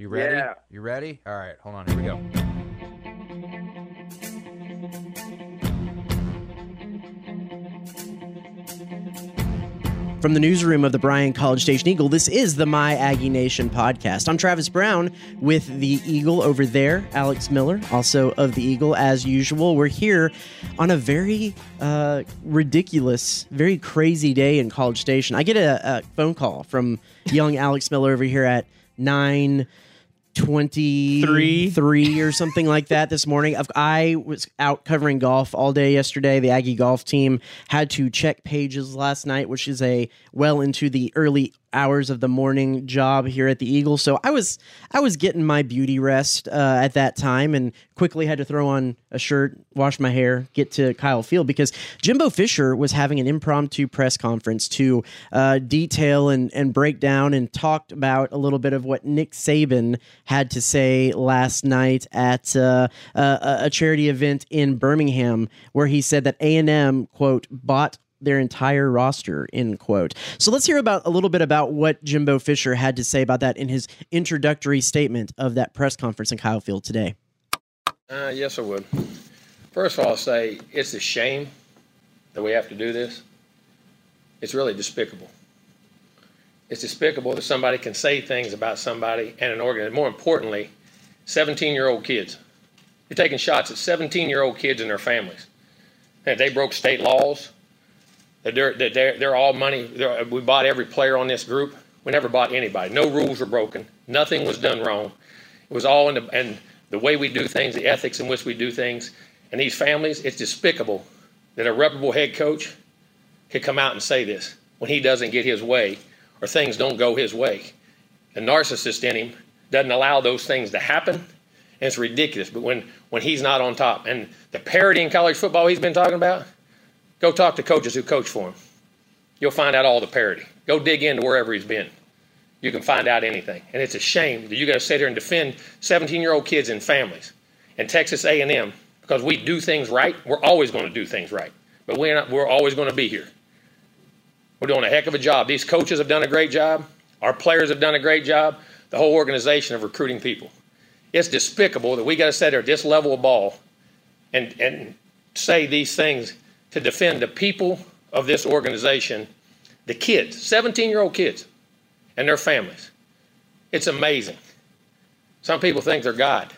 You ready? Yeah. You ready? All right, hold on. Here we go. From the newsroom of the Bryan College Station Eagle, this is the My Aggie Nation podcast. I'm Travis Brown with the Eagle over there, Alex Miller, also of the Eagle, as usual. We're here on a very uh, ridiculous, very crazy day in College Station. I get a, a phone call from young Alex Miller over here at 9 23 three or something like that this morning. I was out covering golf all day yesterday. The Aggie golf team had to check pages last night, which is a well into the early hours of the morning job here at the Eagle. So I was I was getting my beauty rest uh, at that time and quickly had to throw on a shirt, wash my hair, get to Kyle Field because Jimbo Fisher was having an impromptu press conference to uh, detail and, and break down and talked about a little bit of what Nick Saban had to say last night at uh, a, a charity event in Birmingham where he said that A&M, quote, bought their entire roster end quote so let's hear about a little bit about what jimbo fisher had to say about that in his introductory statement of that press conference in kyle field today Uh, yes, I would. First of all, I'll say it's a shame that we have to do this. It's really despicable. It's despicable that somebody can say things about somebody and an organ. More importantly, 17 year old kids. You're taking shots at 17 year old kids and their families. And they broke state laws. They're, they're, they're all money. They're, we bought every player on this group. We never bought anybody. No rules were broken. Nothing was done wrong. It was all in the and the way we do things, the ethics in which we do things, and these families. It's despicable that a reputable head coach could come out and say this when he doesn't get his way or things don't go his way. The narcissist in him doesn't allow those things to happen, and it's ridiculous. But when when he's not on top, and the parity in college football he's been talking about, go talk to coaches who coach for him. You'll find out all the parity. Go dig into wherever he's been you can find out anything. And it's a shame that you got to sit here and defend 17-year-old kids and families and Texas A&M because we do things right. We're always going to do things right, but we're not. We're always going to be here. We're doing a heck of a job. These coaches have done a great job. Our players have done a great job. The whole organization of recruiting people. It's despicable that we got to sit there at this level of ball and and say these things to defend the people of this organization, the kids, 17-year-old kids and their families. It's amazing. Some people think they're God.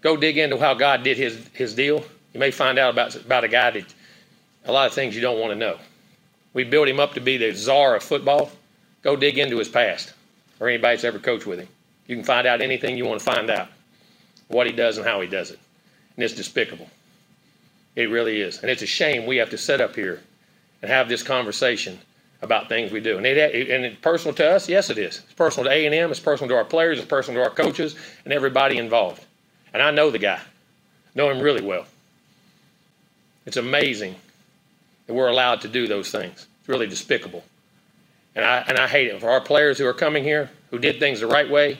Go dig into how God did his, his deal. You may find out about, about a guy that a lot of things you don't want to know. We built him up to be the czar of football. Go dig into his past or anybody that's ever coached with him. You can find out anything you want to find out, what he does and how he does it. And it's despicable. It really is. And it's a shame we have to sit up here and have this conversation about things we do. And it, and it's personal to us, yes, it is. It's personal to A and M. It's personal to our players. It's personal to our coaches and everybody involved. And I know the guy, know him really well. It's amazing that we're allowed to do those things. It's really despicable, and I and I hate it for our players who are coming here who did things the right way,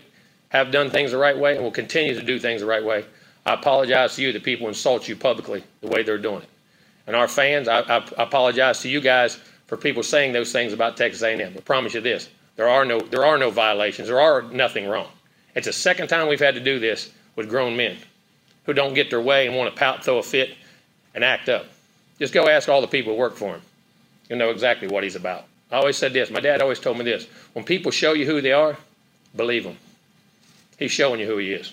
have done things the right way, and will continue to do things the right way. I apologize to you that people insult you publicly the way they're doing it, and our fans. I, I apologize to you guys for people saying those things about Texas A&M. I promise you this: there are no there are no violations. There are nothing wrong. It's the second time we've had to do this with grown men who don't get their way and want to pout, throw a fit, and act up. Just go ask all the people who work for him. You'll know exactly what he's about. I always said this. My dad always told me this: when people show you who they are, believe them. He's showing you who he is.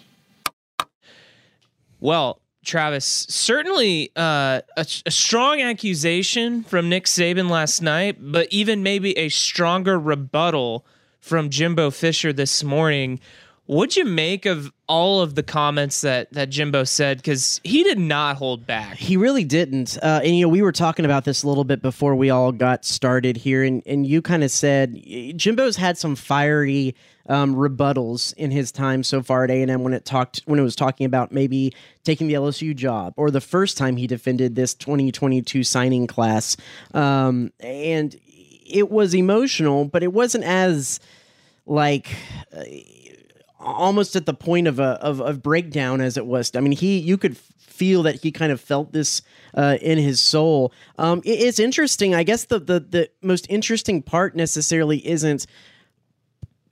Well, Travis, certainly uh, a, a strong accusation from Nick Saban last night, but even maybe a stronger rebuttal from Jimbo Fisher this morning. What'd you make of all of the comments that that Jimbo said? Because he did not hold back. He really didn't. Uh, and you know, we were talking about this a little bit before we all got started here, and and you kind of said Jimbo's had some fiery um, rebuttals in his time so far at A and M when it talked when it was talking about maybe taking the LSU job or the first time he defended this 2022 signing class, um, and it was emotional, but it wasn't as like. Almost at the point of a of, of breakdown as it was. I mean, he you could feel that he kind of felt this uh, in his soul. Um, it- it's interesting. I guess the, the the most interesting part necessarily isn't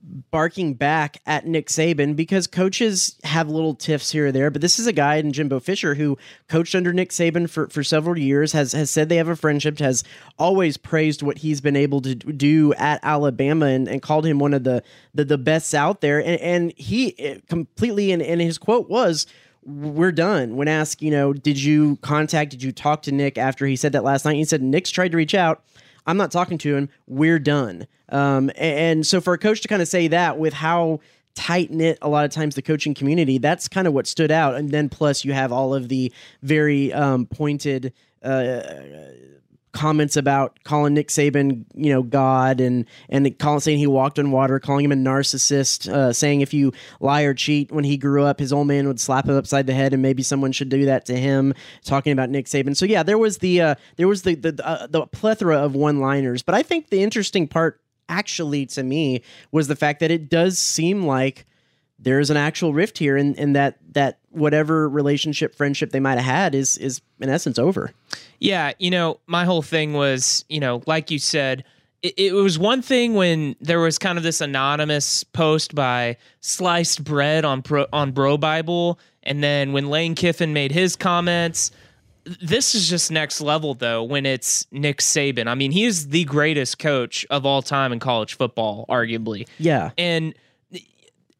barking back at Nick Saban because coaches have little tiffs here or there. But this is a guy in Jimbo Fisher who coached under Nick Saban for, for several years, has has said they have a friendship, has always praised what he's been able to do at Alabama and, and called him one of the the, the best out there. And, and he eh, completely and, and his quote was we're done. When asked, you know, did you contact, did you talk to Nick after he said that last night? He said Nick's tried to reach out. I'm not talking to him. We're done. Um, and so for a coach to kind of say that with how tight knit a lot of times the coaching community, that's kind of what stood out. And then plus you have all of the very um, pointed. Uh, comments about calling Nick Saban, you know, God, and and calling saying he walked on water, calling him a narcissist, uh, saying if you lie or cheat when he grew up, his old man would slap him upside the head, and maybe someone should do that to him. Talking about Nick Saban, so yeah, there was the uh, there was the the uh, the plethora of one liners, but I think the interesting part actually to me was the fact that it does seem like there's an actual rift here and, and that that whatever relationship friendship they might have had is is in essence over yeah you know my whole thing was you know like you said it, it was one thing when there was kind of this anonymous post by sliced bread on Pro, on bro bible and then when lane kiffin made his comments this is just next level though when it's Nick Saban. I mean, he is the greatest coach of all time in college football, arguably. Yeah. And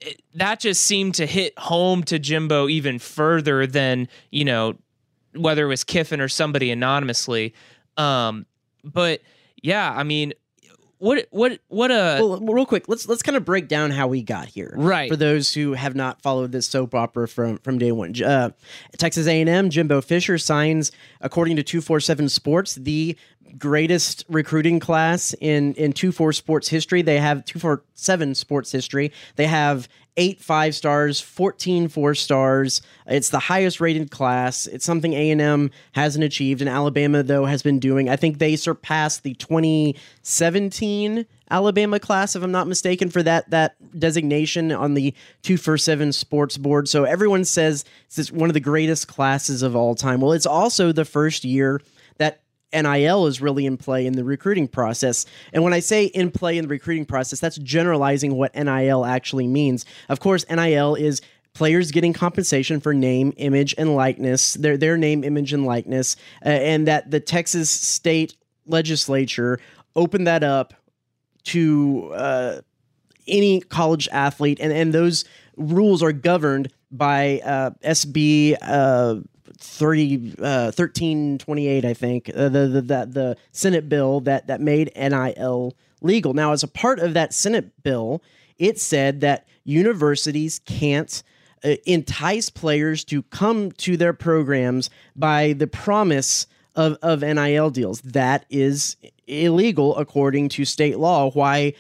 it, that just seemed to hit home to Jimbo even further than you know whether it was Kiffin or somebody anonymously. Um, but yeah, I mean, what what what a well, real quick let's let's kind of break down how we got here. Right. For those who have not followed this soap opera from from day one. Uh, texas a&m jimbo fisher signs according to 247 sports the greatest recruiting class in in 24 sports history. They have 247 sports history. They have eight five stars 14 four stars. It's the highest rated class. It's something a&m hasn't achieved and alabama though has been doing. I think they surpassed the 2017 alabama class if i'm not mistaken for that that designation on the 247 sports board. So everyone says it's one of the greatest classes of all time. Well it's also the first year NIL is really in play in the recruiting process. And when I say in play in the recruiting process, that's generalizing what NIL actually means. Of course, NIL is players getting compensation for name, image, and likeness, their their name, image, and likeness, uh, and that the Texas state legislature opened that up to uh, any college athlete, and and those rules are governed by uh, SB uh, 30 uh, 1328 I think uh, the, the the the Senate bill that that made NIL legal. Now as a part of that Senate bill, it said that universities can't uh, entice players to come to their programs by the promise of, of NIL deals. That is illegal according to state law. Why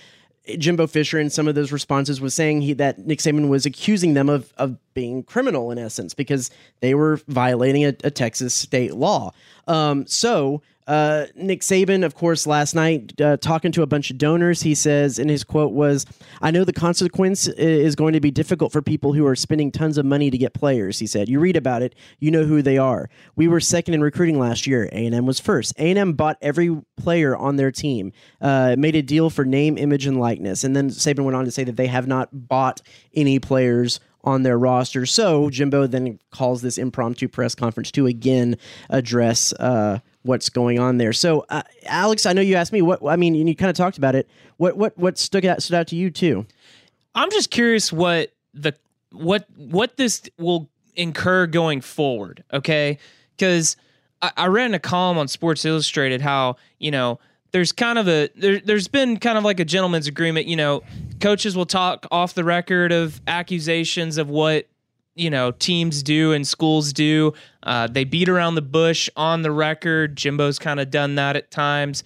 Jimbo Fisher in some of those responses was saying he, that Nick Saban was accusing them of, of being criminal in essence because they were violating a, a Texas state law. Um, so uh, Nick Saban, of course, last night uh, talking to a bunch of donors, he says, and his quote was, "I know the consequence is going to be difficult for people who are spending tons of money to get players." He said, "You read about it, you know who they are. We were second in recruiting last year. A and M was first. A and M bought every player on their team, uh, made a deal for name, image, and likeness." And then Saban went on to say that they have not bought any players on their roster. So Jimbo then calls this impromptu press conference to again address uh, what's going on there. So, uh, Alex, I know you asked me what I mean. and You kind of talked about it. What what what stood out stood out to you too? I'm just curious what the what what this will incur going forward. Okay, because I, I read in a column on Sports Illustrated how you know there's kind of a there, there's been kind of like a gentleman's agreement. You know, coaches will talk off the record of accusations of what you know teams do and schools do. Uh, they beat around the bush on the record. Jimbo's kind of done that at times,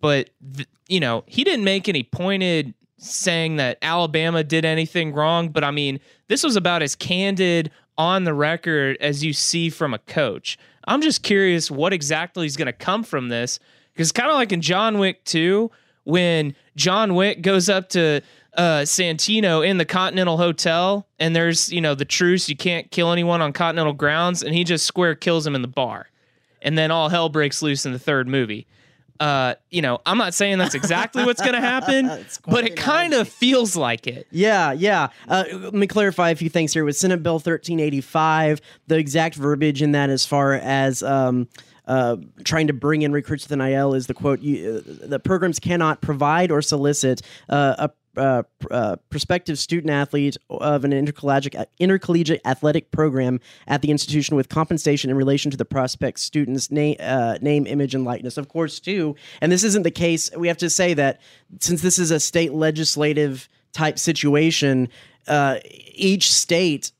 but th- you know he didn't make any pointed saying that Alabama did anything wrong. But I mean, this was about as candid on the record as you see from a coach. I'm just curious what exactly is going to come from this because kind of like in John Wick 2, when John Wick goes up to uh, Santino in the Continental Hotel, and there's you know the truce, you can't kill anyone on Continental grounds, and he just square kills him in the bar, and then all hell breaks loose in the third movie. Uh, you know, I'm not saying that's exactly what's going to happen, but it kind of feels like it. Yeah, yeah. Uh, let me clarify a few things here. With Senate Bill 1385, the exact verbiage in that, as far as um, uh, trying to bring in recruits to the NIL, is the quote: you, uh, "The programs cannot provide or solicit uh, a." Uh, prospective student athlete of an intercollegiate, intercollegiate athletic program at the institution with compensation in relation to the prospect student's name, name, image, and likeness. Of course, too, and this isn't the case. We have to say that since this is a state legislative type situation, uh, each state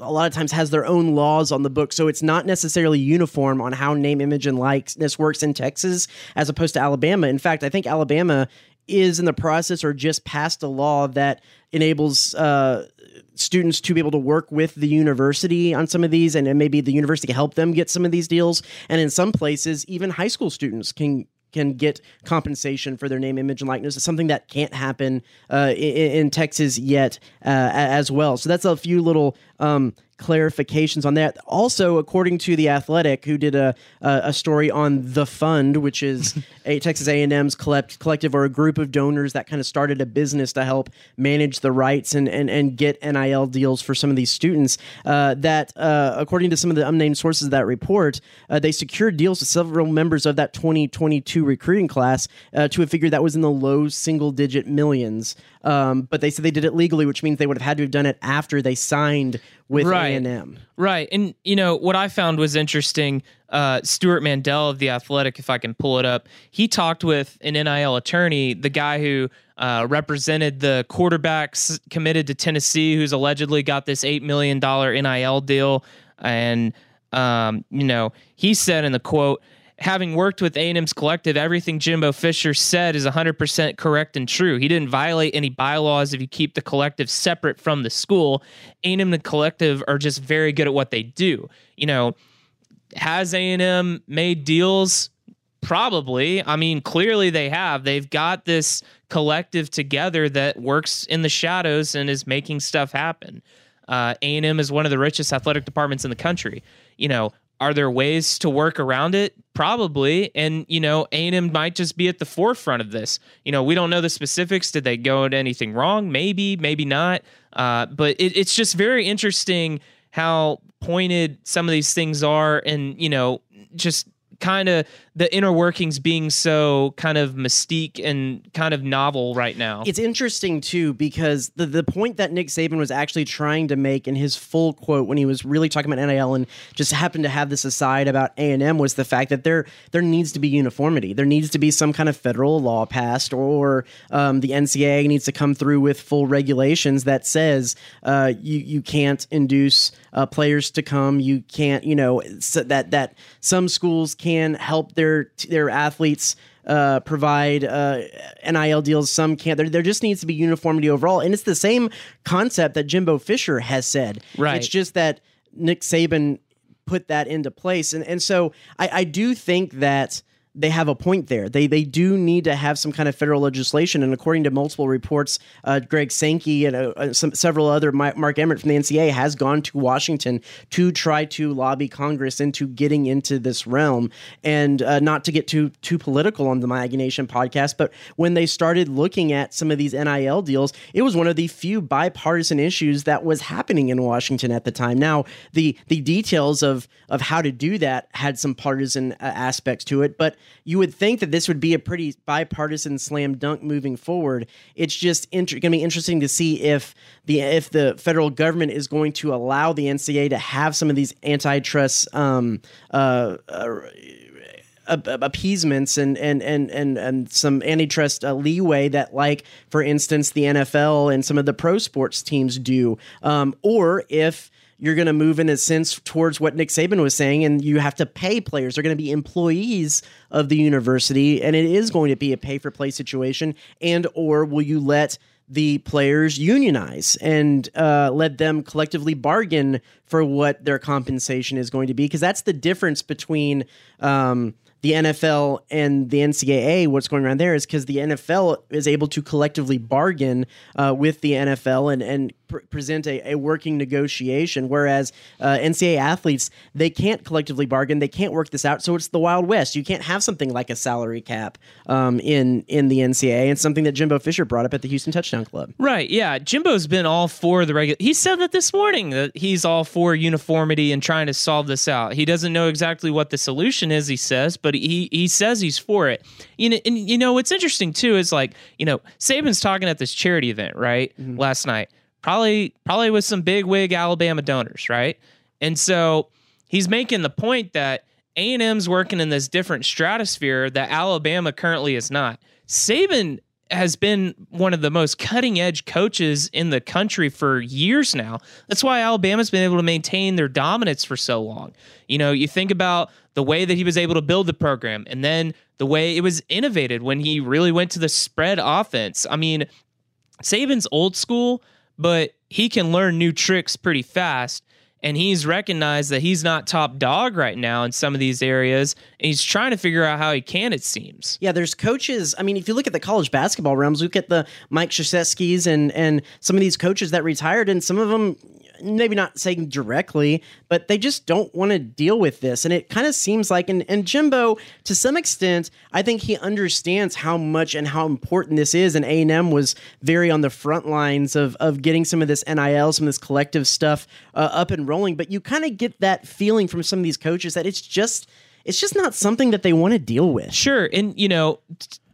a lot of times has their own laws on the book, so it's not necessarily uniform on how name, image, and likeness works in Texas as opposed to Alabama. In fact, I think Alabama is in the process or just passed a law that enables uh, students to be able to work with the university on some of these, and, and maybe the university can help them get some of these deals. And in some places, even high school students can can get compensation for their name, image, and likeness. It's something that can't happen uh, in, in Texas yet uh, as well. So that's a few little um, clarifications on that. Also, according to the Athletic, who did a a, a story on the fund, which is a Texas A and M's collect, collective or a group of donors that kind of started a business to help manage the rights and and, and get NIL deals for some of these students. Uh, that uh, according to some of the unnamed sources of that report, uh, they secured deals with several members of that 2022 recruiting class uh, to a figure that was in the low single digit millions. Um, but they said they did it legally, which means they would have had to have done it after they signed with Right. A&M. Right. And, you know, what I found was interesting, uh, Stewart Mandel of The Athletic, if I can pull it up, he talked with an NIL attorney, the guy who uh, represented the quarterbacks committed to Tennessee, who's allegedly got this $8 million NIL deal. And, um, you know, he said in the quote, having worked with A&M's collective, everything Jimbo Fisher said is 100% correct and true. He didn't violate any bylaws if you keep the collective separate from the school. A&M and the collective are just very good at what they do. You know, has A&M made deals? Probably. I mean, clearly they have. They've got this collective together that works in the shadows and is making stuff happen. Uh, A&M is one of the richest athletic departments in the country. You know, are there ways to work around it? Probably. And you know, A&M might just be at the forefront of this. You know, we don't know the specifics. Did they go into anything wrong? Maybe, maybe not. Uh, but it, it's just very interesting how pointed some of these things are, and you know, just kind of the inner workings being so kind of mystique and kind of novel right now. It's interesting too because the the point that Nick Saban was actually trying to make in his full quote when he was really talking about NIL and just happened to have this aside about A and M was the fact that there there needs to be uniformity. There needs to be some kind of federal law passed, or um, the NCAA needs to come through with full regulations that says uh, you you can't induce uh, players to come. You can't you know so that that some schools can help their their athletes uh, provide uh, NIL deals. Some can't. There, there just needs to be uniformity overall, and it's the same concept that Jimbo Fisher has said. Right. It's just that Nick Saban put that into place, and and so I, I do think that they have a point there. They they do need to have some kind of federal legislation, and according to multiple reports, uh, Greg Sankey and uh, uh, some several other Mark Emmert from the NCA has gone to Washington to try to lobby Congress into getting into this realm, and uh, not to get too too political on the My Aggie Nation podcast, but when they started looking at some of these NIL deals, it was one of the few bipartisan issues that was happening in Washington at the time. Now the the details of of how to do that had some partisan uh, aspects to it, but you would think that this would be a pretty bipartisan slam dunk moving forward. It's just inter- going to be interesting to see if the if the federal government is going to allow the NCA to have some of these antitrust um, uh, uh, ap- appeasements and and and and and some antitrust uh, leeway that, like for instance, the NFL and some of the pro sports teams do, um, or if you're going to move in a sense towards what Nick Saban was saying, and you have to pay players. They're going to be employees of the university, and it is going to be a pay for play situation. And or will you let the players unionize and uh, let them collectively bargain for what their compensation is going to be? Because that's the difference between. Um, the NFL and the NCAA, what's going on there is because the NFL is able to collectively bargain uh, with the NFL and, and pr- present a, a working negotiation. Whereas uh, NCAA athletes, they can't collectively bargain, they can't work this out. So it's the Wild West. You can't have something like a salary cap um, in in the NCAA, and something that Jimbo Fisher brought up at the Houston Touchdown Club. Right. Yeah. Jimbo's been all for the regular. He said that this morning that he's all for uniformity and trying to solve this out. He doesn't know exactly what the solution is. He says, but he he says he's for it. You know, and you know what's interesting too is like you know Saban's talking at this charity event right mm-hmm. last night, probably probably with some big wig Alabama donors, right? And so he's making the point that A and M's working in this different stratosphere that Alabama currently is not. Saban has been one of the most cutting edge coaches in the country for years now. That's why Alabama's been able to maintain their dominance for so long. You know, you think about the way that he was able to build the program and then the way it was innovated when he really went to the spread offense. I mean, Saban's old school, but he can learn new tricks pretty fast. And he's recognized that he's not top dog right now in some of these areas. And he's trying to figure out how he can, it seems. Yeah, there's coaches. I mean, if you look at the college basketball realms, look at the Mike Krzyzewskis and and some of these coaches that retired, and some of them maybe not saying directly, but they just don't want to deal with this. And it kind of seems like, and, and Jimbo, to some extent, I think he understands how much and how important this is. And A&M was very on the front lines of, of getting some of this NIL, some of this collective stuff uh, up and rolling. But you kind of get that feeling from some of these coaches that it's just, it's just not something that they want to deal with. Sure, and you know,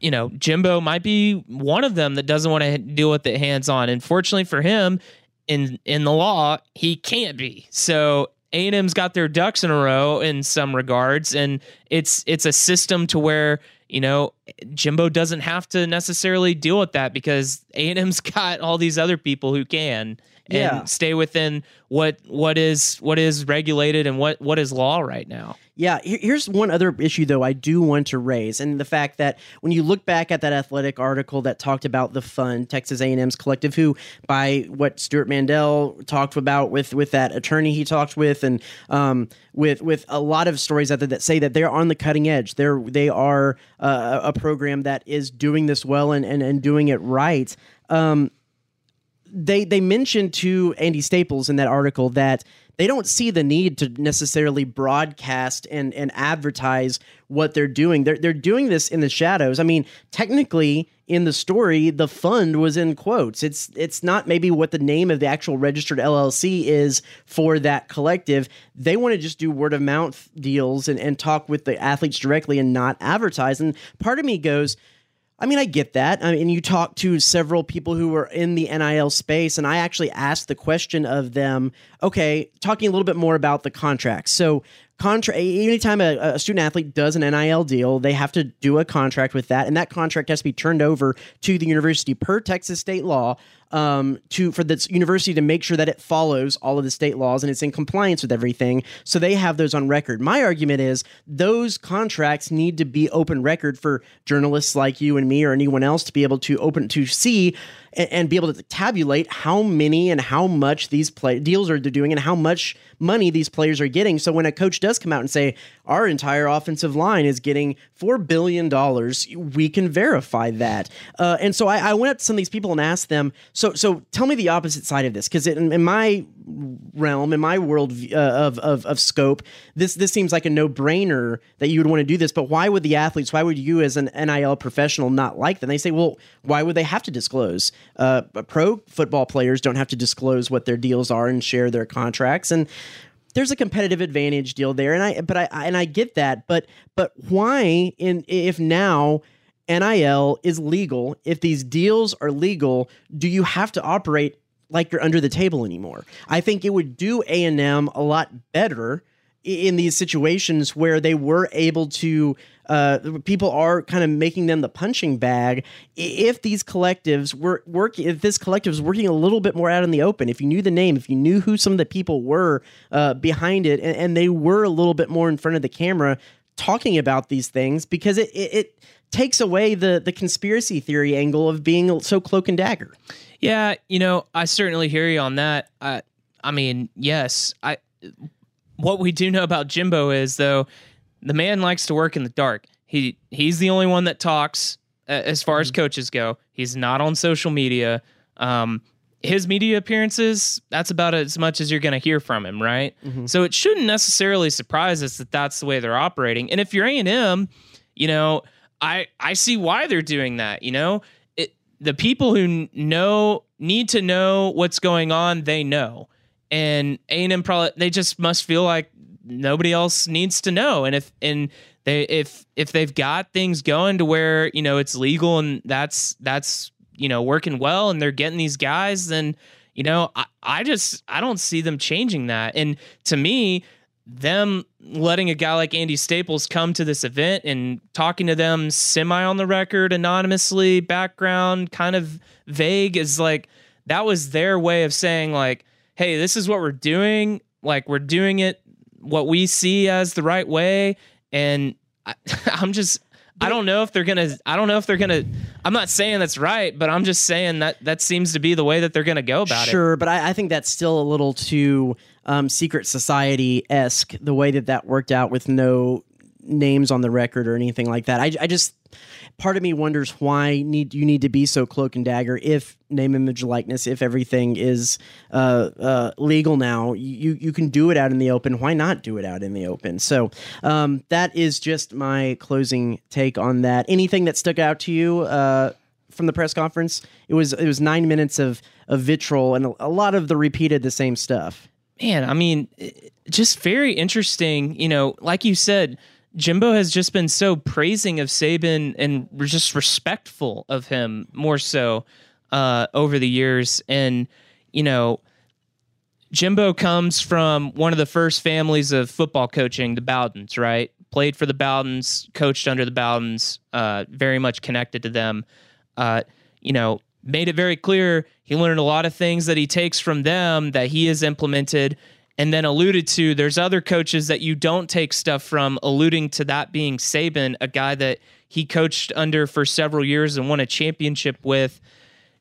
you know, Jimbo might be one of them that doesn't want to deal with it hands on. And fortunately for him, in in the law, he can't be. So A&M's got their ducks in a row in some regards, and it's it's a system to where you know Jimbo doesn't have to necessarily deal with that because A&M's got all these other people who can and Yeah. stay within what what is what is regulated and what what is law right now. Yeah, here's one other issue though I do want to raise, and the fact that when you look back at that athletic article that talked about the fund, Texas A&M's collective, who by what Stewart Mandel talked about with with that attorney he talked with, and um, with with a lot of stories out there that say that they're on the cutting edge. They're they are uh, a program that is doing this well and and, and doing it right. Um, they they mentioned to Andy Staples in that article that they don't see the need to necessarily broadcast and and advertise what they're doing. They're they're doing this in the shadows. I mean, technically in the story, the fund was in quotes. It's it's not maybe what the name of the actual registered LLC is for that collective. They want to just do word of mouth deals and, and talk with the athletes directly and not advertise. And part of me goes, I mean, I get that. I mean, you talk to several people who are in the NIL space, and I actually asked the question of them. Okay, talking a little bit more about the contracts. So, contract. Anytime a, a student athlete does an NIL deal, they have to do a contract with that, and that contract has to be turned over to the university per Texas state law. Um, to for this university to make sure that it follows all of the state laws and it's in compliance with everything. So they have those on record. My argument is those contracts need to be open record for journalists like you and me or anyone else to be able to open to see and, and be able to tabulate how many and how much these play deals are doing and how much money these players are getting. So when a coach does come out and say our entire offensive line is getting four billion dollars, we can verify that. Uh, and so I, I went up to some of these people and asked them. So so tell me the opposite side of this because in, in my realm, in my world uh, of, of of scope, this this seems like a no brainer that you would want to do this. But why would the athletes? Why would you as an NIL professional not like them? They say, well, why would they have to disclose? Uh, pro football players don't have to disclose what their deals are and share their contracts and there's a competitive advantage deal there and i but i and i get that but but why in if now nil is legal if these deals are legal do you have to operate like you're under the table anymore i think it would do a&m a lot better in these situations where they were able to uh, people are kind of making them the punching bag. If these collectives were work, if this collective is working a little bit more out in the open, if you knew the name, if you knew who some of the people were uh, behind it, and, and they were a little bit more in front of the camera talking about these things, because it it, it takes away the the conspiracy theory angle of being so cloak and dagger. Yeah, you know, I certainly hear you on that. I, I mean, yes, I. What we do know about Jimbo is though, the man likes to work in the dark. He he's the only one that talks uh, as far as coaches go. He's not on social media. Um, his media appearances, that's about as much as you're going to hear from him, right? Mm-hmm. So it shouldn't necessarily surprise us that that's the way they're operating. And if you're A&M, you know, I I see why they're doing that, you know? It, the people who know need to know what's going on, they know. And A&M probably they just must feel like nobody else needs to know. And if and they if if they've got things going to where, you know, it's legal and that's that's you know, working well and they're getting these guys, then, you know, I, I just I don't see them changing that. And to me, them letting a guy like Andy Staples come to this event and talking to them semi on the record, anonymously, background, kind of vague is like that was their way of saying, like, hey, this is what we're doing. Like, we're doing it what we see as the right way. And I, I'm just, I don't know if they're gonna. I don't know if they're gonna. I'm not saying that's right, but I'm just saying that that seems to be the way that they're gonna go about sure, it. Sure, but I, I, think that's still a little too um, secret society esque. The way that that worked out with no names on the record or anything like that. I, I just part of me wonders why need you need to be so cloak and dagger if name image likeness if everything is uh, uh, legal now. You you can do it out in the open. Why not do it out in the open? So um, that is just my closing take on that. Anything that stuck out to you uh, from the press conference? It was it was nine minutes of of vitriol and a, a lot of the repeated the same stuff man i mean just very interesting you know like you said Jimbo has just been so praising of Saban and just respectful of him more so uh, over the years. And, you know, Jimbo comes from one of the first families of football coaching, the Bowdens, right? Played for the Bowdens, coached under the Bowdens, uh, very much connected to them. Uh, you know, made it very clear he learned a lot of things that he takes from them that he has implemented and then alluded to there's other coaches that you don't take stuff from, alluding to that being Saban, a guy that he coached under for several years and won a championship with.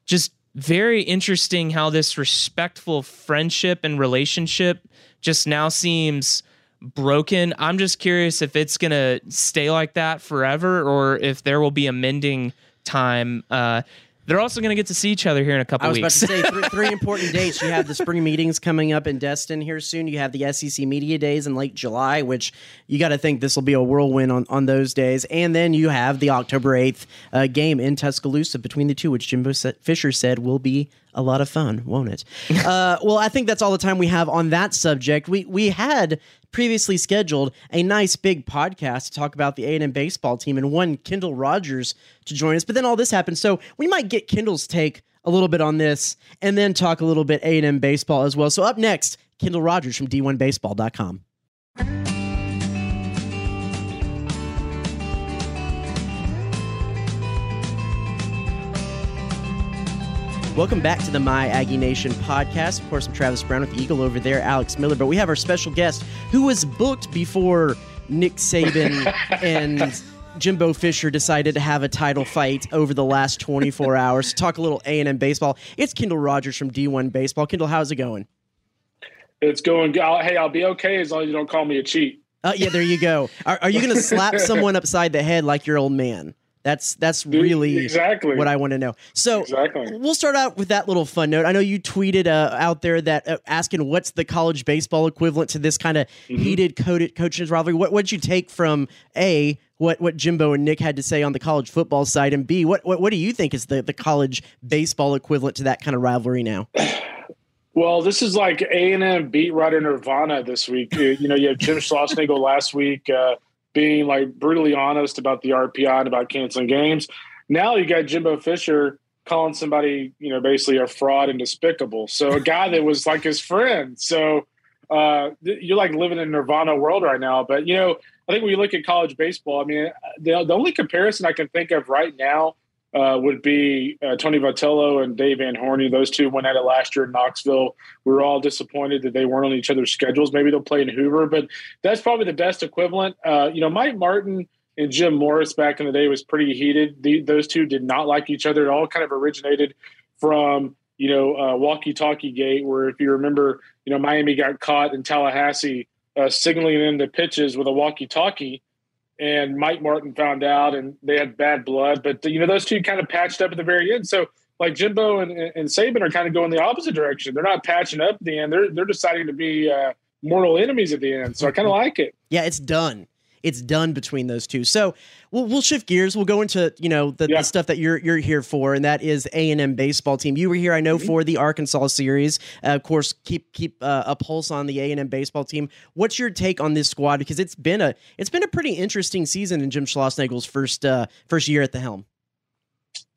Just very interesting how this respectful friendship and relationship just now seems broken. I'm just curious if it's going to stay like that forever or if there will be a mending time. Uh, they're also going to get to see each other here in a couple I was weeks. about to say three, three important dates. You have the spring meetings coming up in Destin here soon. You have the SEC Media Days in late July, which you got to think this will be a whirlwind on, on those days. And then you have the October 8th uh, game in Tuscaloosa between the two, which Jimbo Fisher said will be a lot of fun, won't it? uh, well, I think that's all the time we have on that subject. We we had previously scheduled a nice big podcast to talk about the A&M baseball team and one Kendall Rogers to join us. But then all this happened. So we might get Kendall's take a little bit on this and then talk a little bit A&M baseball as well. So up next, Kendall Rogers from D1Baseball.com. Welcome back to the My Aggie Nation podcast. Of course, I'm Travis Brown with Eagle over there, Alex Miller. But we have our special guest who was booked before Nick Saban and Jimbo Fisher decided to have a title fight over the last 24 hours. Talk a little A&M baseball. It's Kendall Rogers from D1 Baseball. Kendall, how's it going? It's going. Hey, I'll be okay as long as you don't call me a cheat. Uh, yeah, there you go. Are, are you going to slap someone upside the head like your old man? That's that's really exactly what I want to know. So exactly. we'll start out with that little fun note. I know you tweeted uh, out there that uh, asking what's the college baseball equivalent to this kind of mm-hmm. heated coded coaches rivalry. What what'd you take from a what what Jimbo and Nick had to say on the college football side, and b what what, what do you think is the the college baseball equivalent to that kind of rivalry now? Well, this is like A and M beat writer Nirvana this week. You know, you have Jim Schlossnagle last week. Uh, being like brutally honest about the RPI and about canceling games. Now you got Jimbo Fisher calling somebody, you know, basically a fraud and despicable. So a guy that was like his friend. So uh, you're like living in Nirvana world right now. But you know, I think when you look at college baseball, I mean, the, the only comparison I can think of right now uh, would be uh, Tony Vitello and Dave Van Horney. Those two went at it last year in Knoxville. We were all disappointed that they weren't on each other's schedules. Maybe they'll play in Hoover, but that's probably the best equivalent. Uh, you know, Mike Martin and Jim Morris back in the day was pretty heated. The, those two did not like each other. It all kind of originated from you know uh, walkie-talkie gate, where if you remember, you know Miami got caught in Tallahassee uh, signaling in the pitches with a walkie-talkie and Mike Martin found out, and they had bad blood. But you know, those two kind of patched up at the very end. So like Jimbo and, and Saban are kind of going the opposite direction. They're not patching up at the end. They're they're deciding to be uh, mortal enemies at the end. So I kind of like it. Yeah, it's done. It's done between those two. So we'll we'll shift gears. We'll go into you know the, Yeah. the stuff that you're you're here for, and that is A and M baseball team. You were here, I know, Mm-hmm. for the Arkansas series. Uh, of course, keep keep uh, a pulse on the A and M baseball team. What's your take on this squad? Because it's been a it's been a pretty interesting season in Jim Schlossnagle's first uh, first year at the helm.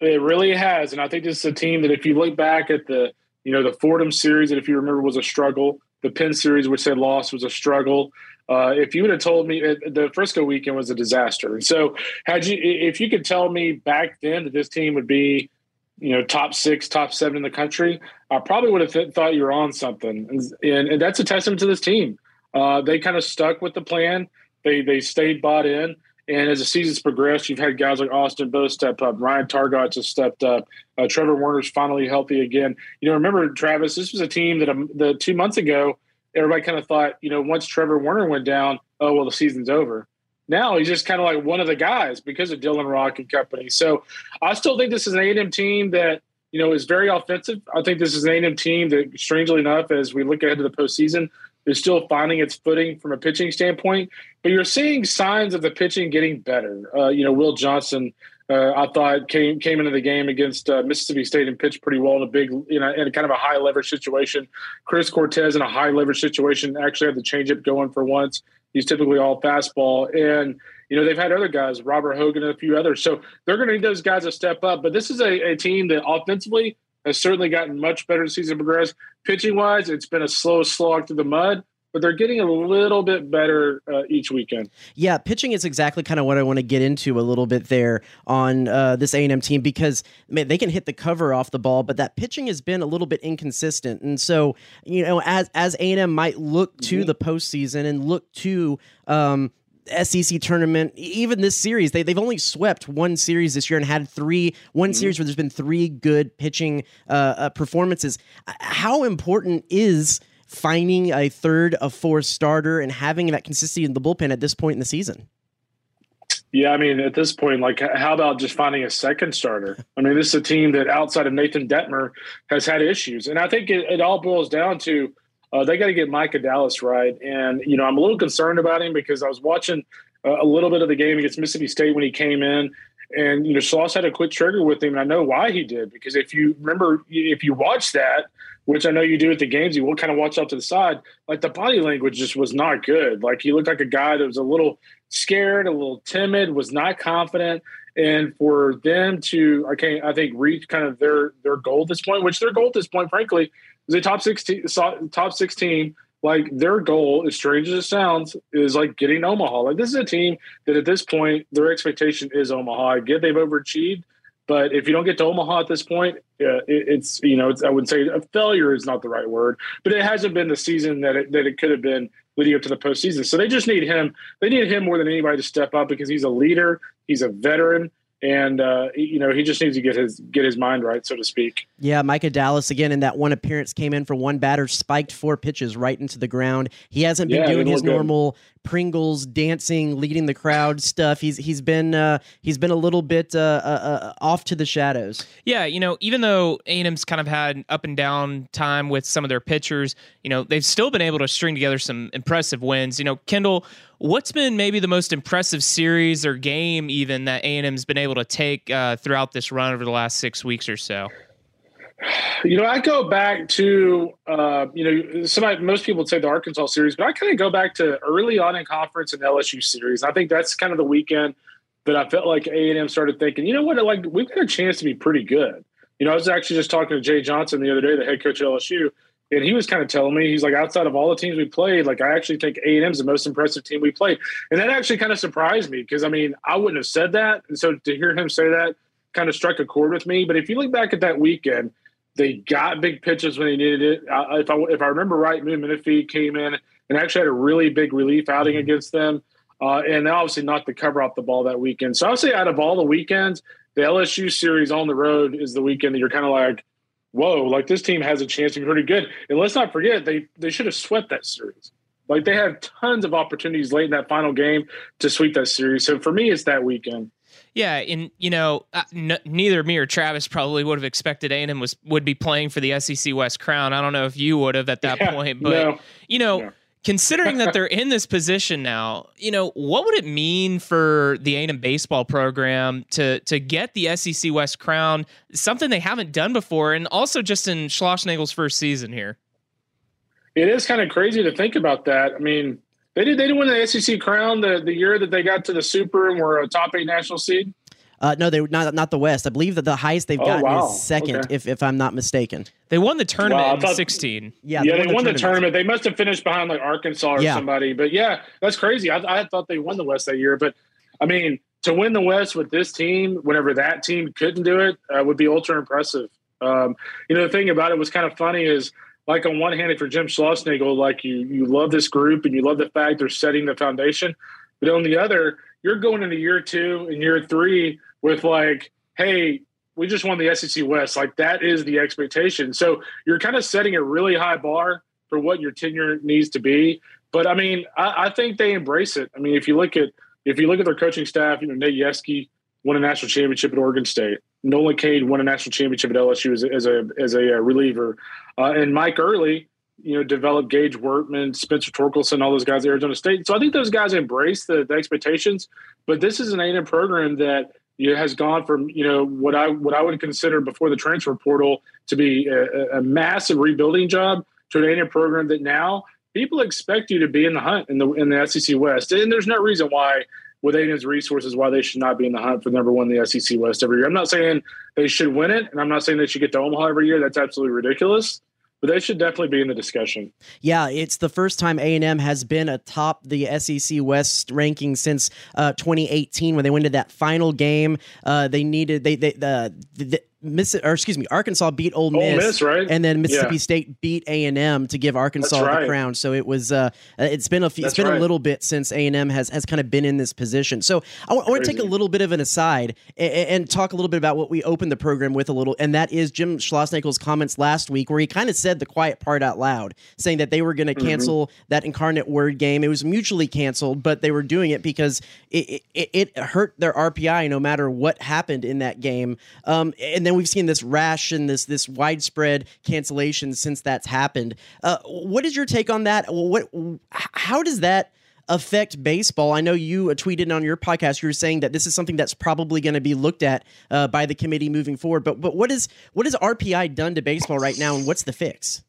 It really has, and I think this is a team that if you look back at the you know the Fordham series, that if you remember was a struggle. The Penn series, which they lost, was a struggle. Uh, if you would have told me uh, the Frisco weekend was a disaster, and so had you, if you could tell me back then that this team would be, you know, top six, top seven in the country, I probably would have th- thought you were on something, and, and, and that's a testament to this team. Uh, they kind of stuck with the plan. They they stayed bought in, and as the seasons progressed, you've had guys like Austin Bost step up. Ryan Targac has stepped up. Uh, Trevor Werner's finally healthy again. You know, remember Travis? This was a team that um, the two months ago, everybody kind of thought, you know, once Trevor Warner went down, oh well, the season's over. Now he's just kind of like one of the guys because of Dylan Rock and company. So I still think this is an A&M team that you know is very offensive. I think this is an A&M team that, strangely enough, as we look ahead to the postseason, is still finding its footing from a pitching standpoint. But you're seeing signs of the pitching getting better. Uh, you know, Will Johnson, uh, I thought came came into the game against uh, Mississippi State and pitched pretty well in a big, you know, in kind of a high leverage situation. Chris Cortez in a high leverage situation actually had the changeup going for once. He's typically all fastball, and you know they've had other guys, Robert Hogan and a few others. So they're going to need those guys to step up. But this is a, a team that offensively has certainly gotten much better as the season progressed. Pitching wise, it's been a slow slog through the mud, but they're getting a little bit better uh, each weekend. Yeah, pitching is exactly kind of what I want to get into a little bit there on uh, this A and M team because man, they can hit the cover off the ball, but that pitching has been a little bit inconsistent. And so, you know, as as A and M might look to the postseason and look to um, SEC tournament, even this series, they they've only swept one series this year and had three one series where there's been three good pitching uh, uh, performances. Uh, How important is finding a third, a fourth starter, and having that consistency in the bullpen at this point in the season? Yeah, I mean, at this point, like, how about just finding a second starter? I mean, this is a team that outside of Nathan Dettmer has had issues, and I think it, it all boils down to uh, they got to get Micah Dallas right. And you know, I'm a little concerned about him because I was watching uh, a little bit of the game against Mississippi State when he came in, and you know, Sauce had a quick trigger with him, and I know why he did because if you remember, if you watch that, which I know you do at the games, you will kind of watch out to the side. Like the body language just was not good. Like he looked like a guy that was a little scared, a little timid, was not confident. And for them to, I can't, I think, reach kind of their their goal at this point, which their goal at this point, frankly, is a top sixteen, top sixteen. Like their goal, as strange as it sounds, is like getting Omaha. Like this is a team that at this point, their expectation is Omaha. I get they've overachieved, but if you don't get to Omaha at this point, uh, it, it's you know, it's, I would say a failure is not the right word, but it hasn't been the season that it, that it could have been leading up to the postseason. So they just need him. They need him more than anybody to step up because he's a leader, he's a veteran, and uh, you know he just needs to get his get his mind right, so to speak. Yeah, Micah Dallas again in that one appearance came in for one batter, spiked four pitches right into the ground. He hasn't been Yeah, doing his normal Pringles dancing, leading the crowd stuff. He's he's been uh, he's been a little bit uh, uh, uh, off to the shadows. Yeah, you know, even though A&M's kind of had up and down time with some of their pitchers, you know, they've still been able to string together some impressive wins. You know, Kendall, what's been maybe the most impressive series or game even that A&M's been able to take uh, throughout this run over the last six weeks or so? You know, I go back to uh, you know, somebody most people would say the Arkansas series, but I kind of go back to early on in conference and LSU series. I think that's kind of the weekend that I felt like A and M started thinking, you know what, like we've got a chance to be pretty good. You know, I was actually just talking to Jay Johnson the other day, the head coach at LSU, and he was kind of telling me he's like, outside of all the teams we played, like I actually think A and M is the most impressive team we played, and that actually kind of surprised me because I mean I wouldn't have said that, and so to hear him say that kind of struck a chord with me. But if you look back at that weekend, they got big pitches when they needed it. Uh, if I if I remember right, Moon Menifee came in and actually had a really big relief outing against them, uh, and they obviously knocked the cover off the ball that weekend. So I would say out of all the weekends, the LSU series on the road is the weekend that you're kind of like, whoa, like this team has a chance to be pretty good. And let's not forget they they should have swept that series. Like they had tons of opportunities late in that final game to sweep that series. So for me, it's that weekend. Yeah, and you know, uh, n- neither me or Travis probably would have expected A&M was would be playing for the SEC West crown. I don't know if you would have at that Yeah, point, but no. you know, considering that they're in this position now, you know, what would it mean for the A&M baseball program to to get the SEC West crown? Something they haven't done before, and also just in Schlossnagle's first season here. It is kind of crazy to think about that. I mean, they did they didn't win the SEC crown the, the year that they got to the Super and were a top eight national seed. Uh, no, they not not the West. I believe that the highest they've Oh, gotten wow. is second, Okay. if if I'm not mistaken. They won the tournament Wow, I in thought- 16. Yeah, Yeah, they won the tournament. They must have finished behind like Arkansas or Yeah. somebody. But yeah, that's crazy. I, I thought they won the West that year. But I mean, to win the West with this team, whenever that team couldn't do it, uh, would be ultra impressive. Um, you know, the thing about it was kind of funny is like on one hand, if you're Jim Schlossnagle, like you you love this group and you love the fact they're setting the foundation. But on the other, you're going into year two and year three with like, hey, we just won the SEC West. Like that is the expectation. So you're kind of setting a really high bar for what your tenure needs to be. But I mean, I, I think they embrace it. I mean, if you look at if you look at their coaching staff, you know, Nate Yeskie won a national championship at Oregon State. Nolan Cain won a national championship at LSU as, a- as a as a reliever, uh, and Mike Earley, you know, developed Gage Workman, Spencer Torkelson, all those guys at Arizona State. So I think those guys embrace the, the expectations. But this is an A&M program that you know, has gone from you know what I what I would consider before the transfer portal to be a, a massive rebuilding job to an A&M program that now people expect you to be in the hunt in the in the SEC West, and there's no reason why with A&M's resources why they should not be in the hunt for number one in the SEC West every year. I'm not saying they should win it, and I'm not saying they should get to Omaha every year. That's absolutely ridiculous. But they should definitely be in the discussion. Yeah, it's the first time A and M has been atop the SEC West ranking since uh, 2018 when they went to that final game. Uh, they needed they they the, the Miss or excuse me, Arkansas beat Ole Miss, Miss, right? and then Mississippi Yeah. State beat A and M to give Arkansas the right. crown. So it was uh, it's been a few, it's been a little bit since A and M has has kind of been in this position. So I want to take a little bit of an aside and, and talk a little bit about what we opened the program with a little, and that is Jim Schlossnagle's comments last week, where he kind of said the quiet part out loud, saying that they were going to Mm-hmm. cancel that incarnate word game. It was mutually canceled, but they were doing it because it it, it hurt their RPI no matter what happened in that game. Um, and then we've seen this rash and this this widespread cancellation since that's happened. Uh, what is your take on that? What how does that affect baseball? I know you tweeted on your podcast. You were saying that this is something that's probably going to be looked at uh, by the committee moving forward. But but what is what has RPI done to baseball right now, and what's the fix?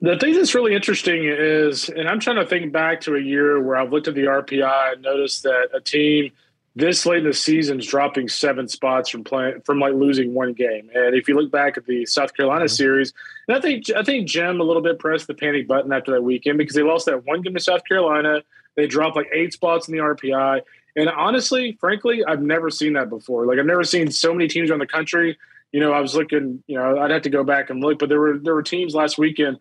The thing that's really interesting is, and I'm trying to think back to a year where I've looked at the RPI and noticed that a team this late in the season is dropping seven spots from playing from like losing one game. And if you look back at the South Carolina mm-hmm. series, and I think I think Jim a little bit pressed the panic button after that weekend because they lost that one game to South Carolina. They dropped like eight spots in the RPI. And honestly, frankly, I've never seen that before. Like I've never seen so many teams around the country. You know, I was looking. You know, I'd have to go back and look, but there were there were teams last weekend.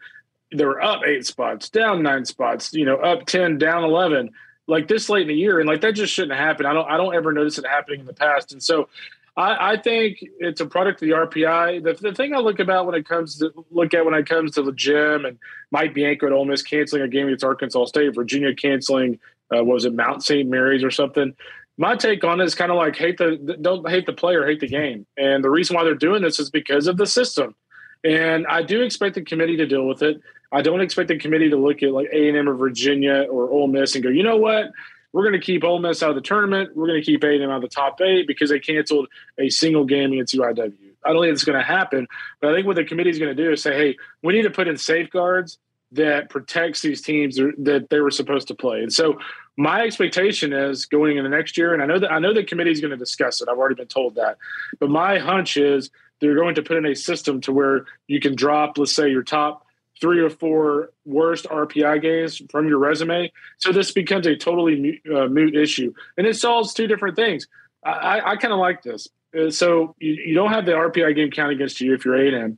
They were up eight spots, down nine spots. You know, up ten, down eleven. Like this late in the year, and like that just shouldn't happen. I don't. I don't ever notice it happening in the past, and so I, I think it's a product of the RPI. The, the thing I look about when it comes to look at when it comes to the gym and Mike Bianco at Ole Miss canceling a game against Arkansas State, Virginia canceling uh, what was it Mount St. Mary's or something. My take on it is kind of like hate the don't hate the player, hate the game, and the reason why they're doing this is because of the system. And I do expect the committee to deal with it. I don't expect the committee to look at like A and M or Virginia or Ole Miss and go, you know what? We're going to keep Ole Miss out of the tournament. We're going to keep A and M out of the top eight because they canceled a single game against UIW. I don't think it's going to happen, but I think what the committee is going to do is say, hey, we need to put in safeguards that protects these teams that they were supposed to play. And so my expectation is going into next year, and I know that I know the committee is going to discuss it. I've already been told that, but my hunch is they're going to put in a system to where you can drop, let's say, your top three or four worst RPI games from your resume. So this becomes a totally uh, moot issue, and it solves two different things. I, I, kind of like this. Uh, so you, you don't have the RPI game count against you if you're A&M,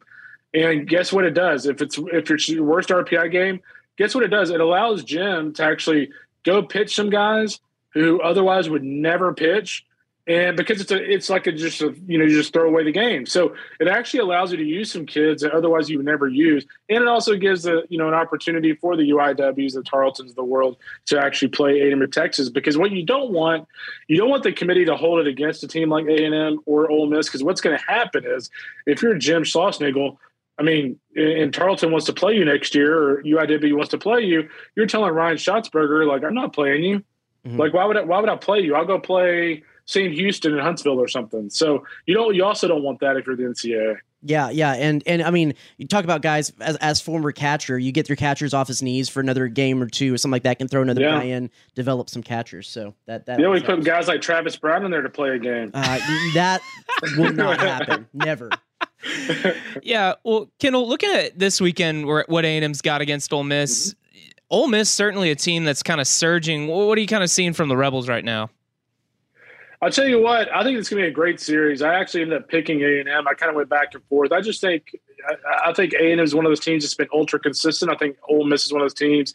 and guess what it does? If it's if it's your worst RPI game, guess what it does? It allows Jim to actually go pitch some guys who otherwise would never pitch and because it's a it's like a just a you know you just throw away the game so it actually allows you to use some kids that otherwise you would never use and it also gives a you know an opportunity for the uiws the tarletons of the world to actually play a&m at texas because what you don't want you don't want the committee to hold it against a team like a&m or Ole miss because what's going to happen is if you're jim schlossnagle I mean, and Tarleton wants to play you next year, or UIW wants to play you. You're telling Ryan Shotzberger, like, I'm not playing you. Mm-hmm. Like, why would I, why would I play you? I'll go play St. Houston and Huntsville or something. So you don't you also don't want that if you're the NCAA. Yeah, yeah, and and I mean, you talk about guys as as former catcher, you get your catchers off his knees for another game or two or something like that, can throw another yeah. guy in, develop some catchers. So that that yeah, we put guys like Travis Brown in there to play a game. Uh, that will not happen, never. yeah, well, Kendall, looking at this weekend, what A and M's got against Ole Miss, mm-hmm. Ole Miss certainly a team that's kind of surging. What are you kind of seeing from the Rebels right now? I'll tell you what. I think it's going to be a great series. I actually ended up picking A and M. I kind of went back and forth. I just think I, think A and M is one of those teams that's been ultra consistent. I think Ole Miss is one of those teams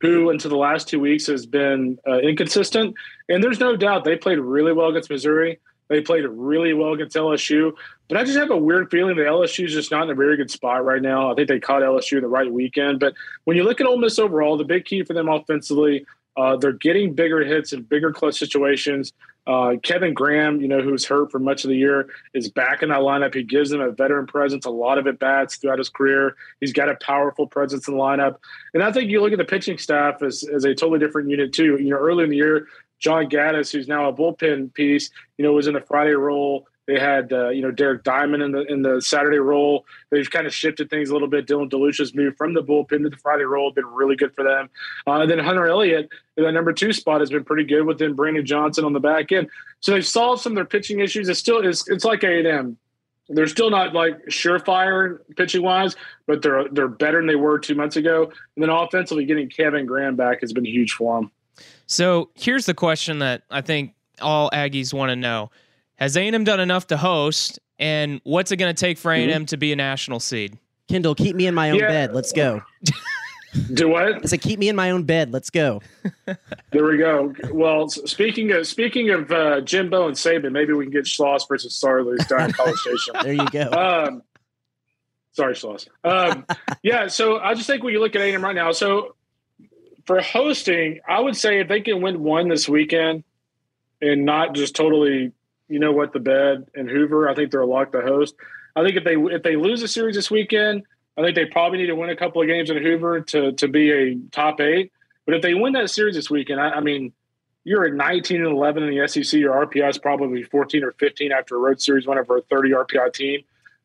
who, until the last two weeks, has been uh, inconsistent. And there's no doubt they played really well against Missouri. They played really well against LSU. But I just have a weird feeling that LSU is just not in a very good spot right now. I think they caught LSU the right weekend. But when you look at Ole Miss overall, the big key for them offensively, uh, they're getting bigger hits in bigger clutch situations. Uh, Kevin Graham, you know, who's hurt for much of the year, is back in that lineup. He gives them a veteran presence, a lot of at bats throughout his career. He's got a powerful presence in the lineup. And I think you look at the pitching staff as, as a totally different unit, too. You know, early in the year, John Gaddis, who's now a bullpen piece, you know, was in the Friday role. They had uh, you know Derek Diamond in the in the Saturday role. They've kind of shifted things a little bit. Dylan DeLucia's moved from the bullpen to the Friday role, been really good for them. Uh, and then Hunter Elliott in that number two spot has been pretty good with then Brandon Johnson on the back end. So they've solved some of their pitching issues. It's still it's, it's like A and M. They're still not like surefire pitching wise, but they're they're better than they were two months ago. And then offensively, getting Kevin Graham back has been huge for them. So here's the question that I think all Aggies want to know: Has A&M done enough to host, and what's it going to take for A&M mm-hmm. to be a national seed? Kendall, keep me in my own yeah. bed. Let's go. Do what? I said, keep me in my own bed. Let's go. there we go. Well, speaking of speaking of uh, Jimbo and Saban, maybe we can get Schloss versus Sarley's down College Station. there you go. Um, sorry, Schloss. Um, yeah, so I just think when you look at A&M right now, so for hosting, I would say if they can win one this weekend and not just totally, you know what, the bed and Hoover, I think they're a lock to host. I think if they if they lose a series this weekend, I think they probably need to win a couple of games in Hoover to to be a top eight. But if they win that series this weekend, I, I mean, you're at 19 and 11 in the SEC. Your RPI is probably 14 or 15 after a road series, whenever a 30 RPI team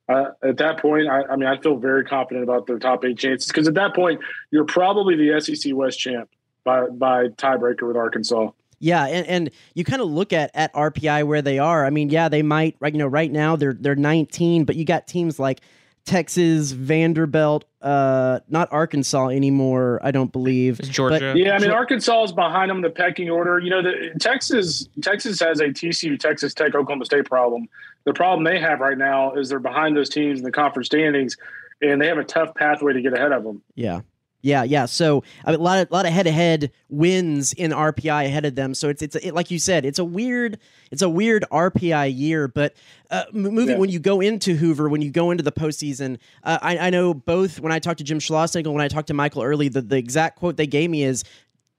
uh, at that point, I, I, mean, I feel very confident about their top eight chances because at that point, you're probably the SEC West champ by by tiebreaker with Arkansas. Yeah, and, and you kind of look at at RPI where they are. I mean, yeah, they might right. You know, right now they're they're 19, but you got teams like Texas, Vanderbilt, uh, not Arkansas anymore. I don't believe Georgia. But, yeah, I mean Arkansas is behind them in the pecking order. You know, the, Texas Texas has a TCU, Texas Tech, Oklahoma State problem. The problem they have right now is they're behind those teams in the conference standings, and they have a tough pathway to get ahead of them. Yeah, yeah, yeah. So I mean, a lot of lot of head to head wins in RPI ahead of them. So it's it's it, like you said, it's a weird it's a weird RPI year. But uh, moving yeah. when you go into Hoover, when you go into the postseason, uh, I, I know both when I talked to Jim Schlossnagle, when I talked to Michael Earley, the, the exact quote they gave me is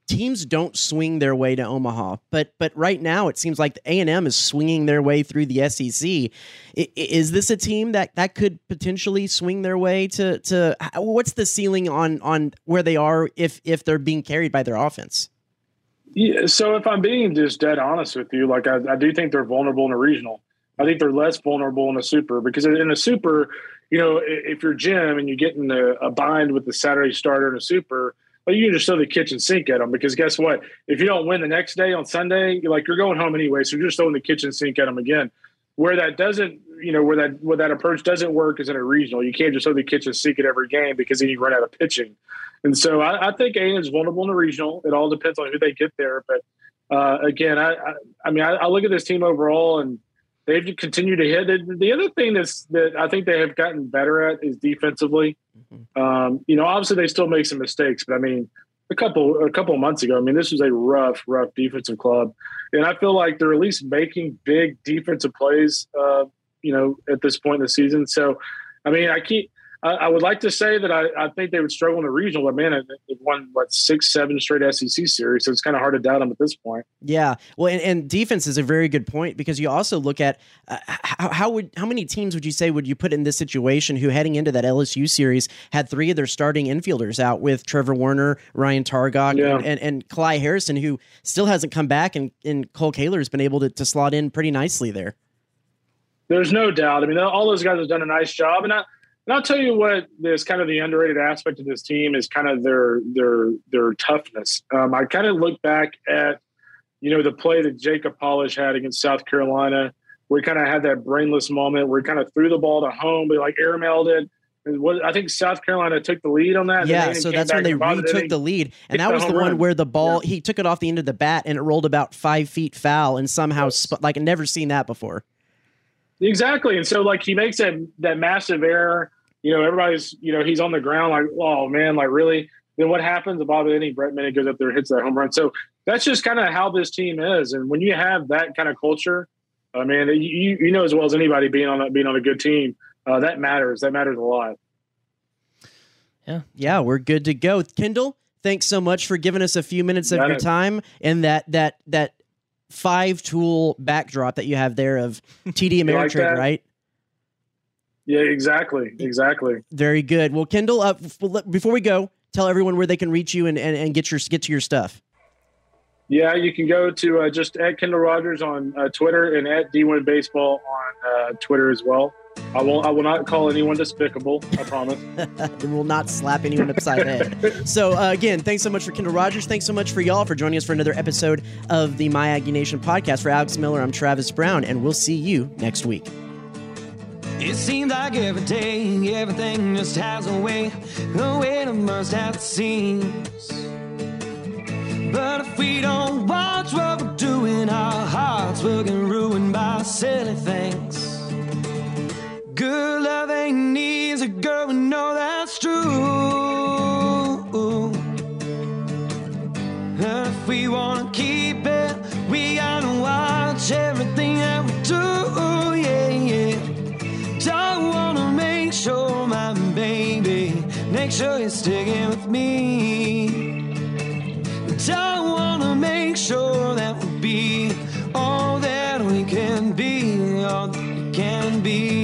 teams don't swing their way to Omaha, but but right now it seems like A and M is swinging their way through the SEC. Is this a team that that could potentially swing their way to to what's the ceiling on on where they are if if they're being carried by their offense? Yeah, so if I'm being just dead honest with you, like I, I do think they're vulnerable in a regional. I think they're less vulnerable in a super because in a super, you know, if you're Jim and you get in a, a bind with the Saturday starter in a super, well, you can just throw the kitchen sink at them because guess what? If you don't win the next day on Sunday, you're like you're going home anyway, so you're just throwing the kitchen sink at them again. Where that doesn't, you know, where that where that approach doesn't work is in a regional. You can't just throw the kitchen sink at every game because then you run out of pitching. And so I, I think A is vulnerable in the regional. It all depends on who they get there. But uh, again, I, I, I mean, I, I look at this team overall and they've continued to hit. The other thing that's that I think they have gotten better at is defensively. Mm-hmm. Um, you know, obviously they still make some mistakes, but I mean, a couple a couple of months ago. I mean, this was a rough, rough defensive club, and I feel like they're at least making big defensive plays. Uh, you know, at this point in the season. So, I mean, I keep I, I would like to say that I, I, think they would struggle in the regional, but man, they've won what six, seven straight SEC series, so it's kind of hard to doubt them at this point. Yeah, well, and, and defense is a very good point because you also look at uh, how, how would how many teams would you say would you put in this situation who heading into that LSU series had three of their starting infielders out with Trevor Werner, Ryan Targac, yeah. and, and, and Cly Harrison, who still hasn't come back, and, and Kole Kaler has been able to, to slot in pretty nicely there. There's no doubt. I mean, all those guys have done a nice job, and I, and I'll tell you what this kind of the underrated aspect of this team is kind of their their their toughness. Um, I kind of look back at you know the play that Jacob Palisch had against South Carolina, where he kind of had that brainless moment where he kind of threw the ball to home, but like airmailed it. I think South Carolina took the lead on that. Yeah, so that's when they retook the lead, and that was the, the one run. where the ball yeah. he took it off the end of the bat and it rolled about five feet foul, and somehow yes. sp- like I've never seen that before. Exactly, and so like he makes that that massive error you know, everybody's, you know, he's on the ground like, oh man, like really? Then what happens? The Bob any Brett Minnich goes up there, hits that home run. So that's just kind of how this team is. And when you have that kind of culture, I uh, mean, you, you know as well as anybody being on a, being on a good team, uh, that matters. That matters a lot. Yeah, yeah, we're good to go. Kendall, thanks so much for giving us a few minutes of Got your it. time and that that that five tool backdrop that you have there of TD Ameritrade, like right? Yeah, exactly, exactly. Very good. Well, Kendall, uh, before we go, tell everyone where they can reach you and, and, and get your get to your stuff. Yeah, you can go to uh, just at Kendall Rogers on uh, Twitter and at D1 Baseball on uh, Twitter as well. I will I will not call anyone despicable. I promise. and will not slap anyone upside the head. So uh, again, thanks so much for Kendall Rogers. Thanks so much for y'all for joining us for another episode of the My Aggie Nation podcast. For Alex Miller, I'm Travis Brown, and we'll see you next week. It seems like every day, everything just has a way, a way to burst at the seams. But if we don't watch what we're doing, our hearts will get ruined by silly things. Good love ain't easy, girl, we know that's true. If we wanna keep it, we gotta watch everything that we do, yeah, yeah. I wanna make sure, my baby, make sure you're sticking with me. I wanna make sure that we'll be, all that we can be, all that we can be.